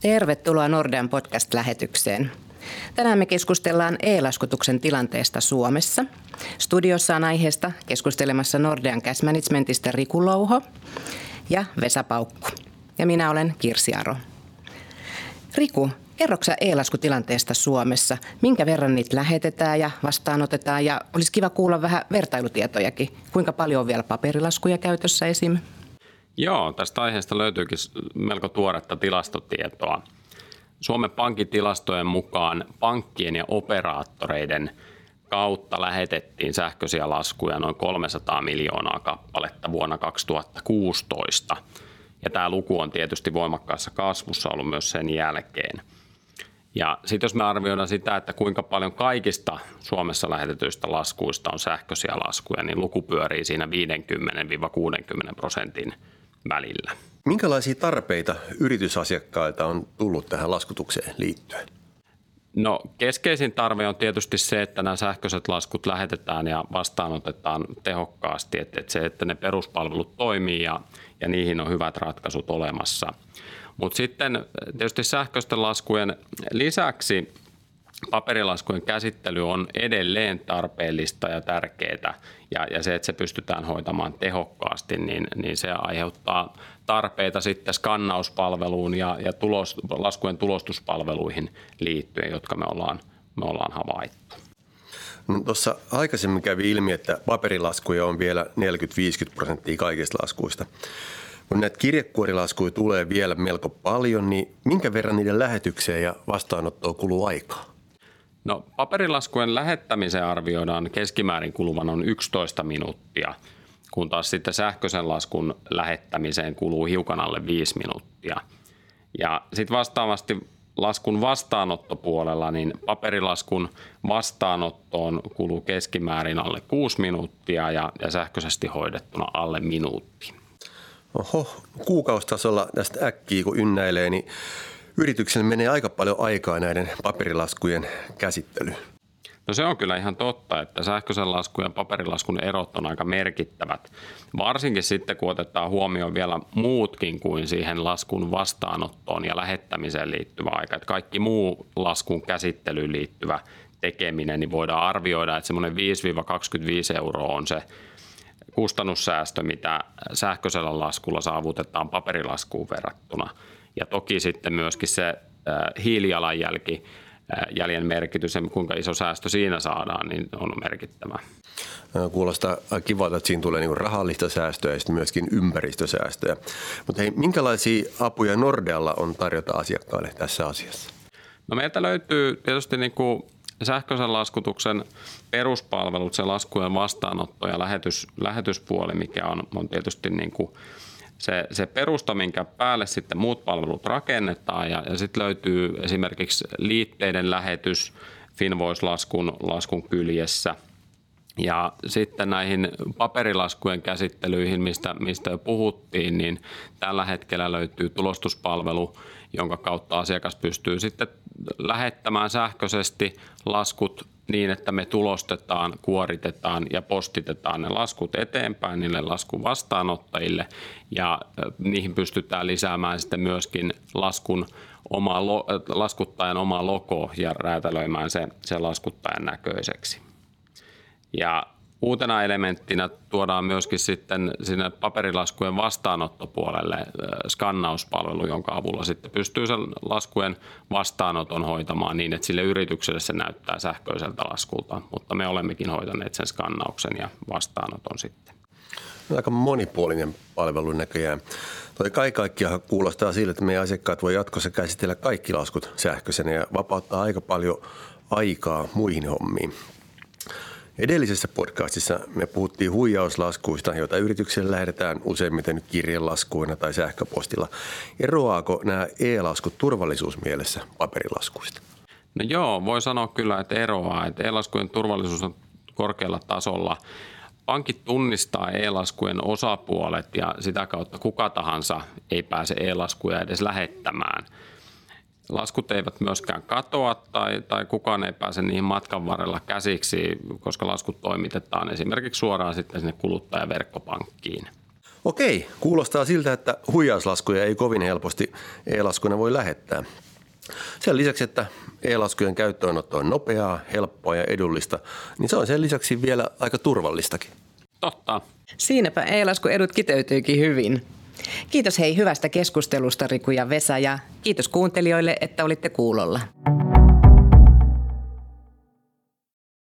Tervetuloa Nordean podcast-lähetykseen. Tänään me keskustellaan e-laskutuksen tilanteesta Suomessa. Studiossa on aiheesta keskustelemassa Nordean Cash Managementista Riku Louho ja Vesa Paukku. Ja minä olen Kirsi Aro. Riku, kerroksä e-laskutilanteesta Suomessa? Minkä verran niitä lähetetään ja vastaanotetaan? Ja olisi kiva kuulla vähän vertailutietojakin. Kuinka paljon on vielä paperilaskuja käytössä esim? Joo, tästä aiheesta löytyykin melko tuoretta tilastotietoa. Suomen pankin tilastojen mukaan pankkien ja operaattoreiden kautta lähetettiin sähköisiä laskuja noin 300 miljoonaa kappaletta vuonna 2016. Ja tämä luku on tietysti voimakkaassa kasvussa ollut myös sen jälkeen. Ja sitten jos me arvioidaan sitä, että kuinka paljon kaikista Suomessa lähetetyistä laskuista on sähköisiä laskuja, niin luku pyörii siinä 50-60 prosentin välillä. Minkälaisia tarpeita yritysasiakkailta on tullut tähän laskutukseen liittyen? No keskeisin tarve on tietysti se, että nämä sähköiset laskut lähetetään ja vastaanotetaan tehokkaasti, että, että se, että ne peruspalvelut toimii ja, ja niihin on hyvät ratkaisut olemassa. Mutta sitten tietysti sähköisten laskujen lisäksi paperilaskujen käsittely on edelleen tarpeellista ja tärkeää ja, ja se, että se pystytään hoitamaan tehokkaasti, niin, niin se aiheuttaa tarpeita sitten skannauspalveluun ja, ja tulos, laskujen tulostuspalveluihin liittyen, jotka me ollaan, me ollaan havaittu. No, Tuossa aikaisemmin kävi ilmi, että paperilaskuja on vielä 40-50 prosenttia kaikista laskuista. Kun näitä kirjekuorilaskuja tulee vielä melko paljon, niin minkä verran niiden lähetykseen ja vastaanottoon kuluu aikaa? No paperilaskujen lähettämiseen arvioidaan keskimäärin kuluvan on 11 minuuttia, kun taas sitten sähköisen laskun lähettämiseen kuluu hiukan alle 5 minuuttia. Ja sitten vastaavasti laskun vastaanottopuolella, niin paperilaskun vastaanottoon kuluu keskimäärin alle 6 minuuttia ja, ja sähköisesti hoidettuna alle minuutti. Oho, kuukaustasolla tästä äkkiä kun ynnäilee, niin yrityksellä menee aika paljon aikaa näiden paperilaskujen käsittelyyn. No se on kyllä ihan totta, että sähköisen laskun ja paperilaskun erot on aika merkittävät. Varsinkin sitten, kun otetaan huomioon vielä muutkin kuin siihen laskun vastaanottoon ja lähettämiseen liittyvä aika. Että kaikki muu laskun käsittelyyn liittyvä tekeminen, niin voidaan arvioida, että semmoinen 5-25 euroa on se kustannussäästö, mitä sähköisellä laskulla saavutetaan paperilaskuun verrattuna – ja toki sitten myöskin se hiilijalanjälki, jäljen merkitys ja kuinka iso säästö siinä saadaan, niin on merkittävä. Kuulostaa kivalta, että siinä tulee niin rahallista säästöä ja sitten myöskin ympäristösäästöjä. Mutta hei, minkälaisia apuja Nordealla on tarjota asiakkaille tässä asiassa? No meiltä löytyy tietysti niin kuin sähköisen laskutuksen peruspalvelut, se laskujen vastaanotto ja lähetys, lähetyspuoli, mikä on, on tietysti niin kuin se, se perusta, minkä päälle sitten muut palvelut rakennetaan ja, ja sitten löytyy esimerkiksi liitteiden lähetys Finvoice-laskun laskun kyljessä. Ja sitten näihin paperilaskujen käsittelyihin, mistä, mistä jo puhuttiin, niin tällä hetkellä löytyy tulostuspalvelu, jonka kautta asiakas pystyy sitten lähettämään sähköisesti laskut niin, että me tulostetaan, kuoritetaan ja postitetaan ne laskut eteenpäin niille laskun vastaanottajille ja niihin pystytään lisäämään sitten myöskin laskun oma, laskuttajan oma logo ja räätälöimään se, se laskuttajan näköiseksi. Ja Uutena elementtinä tuodaan myöskin sitten sinne paperilaskujen vastaanottopuolelle skannauspalvelu, jonka avulla sitten pystyy sen laskujen vastaanoton hoitamaan niin, että sille yritykselle se näyttää sähköiseltä laskulta, mutta me olemmekin hoitaneet sen skannauksen ja vastaanoton sitten. Aika monipuolinen palvelu näköjään. Toi kai kaikkiaan kuulostaa sille, että meidän asiakkaat voi jatkossa käsitellä kaikki laskut sähköisenä ja vapauttaa aika paljon aikaa muihin hommiin. Edellisessä podcastissa me puhuttiin huijauslaskuista, joita yritykselle lähetetään useimmiten kirjelaskuina tai sähköpostilla. Eroaako nämä e-laskut turvallisuusmielessä paperilaskuista? No joo, voi sanoa kyllä, että eroaa. Että e-laskujen turvallisuus on korkealla tasolla. Pankit tunnistaa e-laskujen osapuolet ja sitä kautta kuka tahansa ei pääse e-laskuja edes lähettämään – Laskut eivät myöskään katoa tai, tai kukaan ei pääse niihin matkan varrella käsiksi, koska laskut toimitetaan esimerkiksi suoraan sitten sinne kuluttajaverkkopankkiin. Okei, kuulostaa siltä, että huijauslaskuja ei kovin helposti e-laskuina voi lähettää. Sen lisäksi, että e-laskujen käyttöönotto on nopeaa, helppoa ja edullista, niin se on sen lisäksi vielä aika turvallistakin. Totta. Siinäpä e-lasku edut kiteytyykin hyvin. Kiitos hei hyvästä keskustelusta Riku ja Vesa ja kiitos kuuntelijoille, että olitte kuulolla.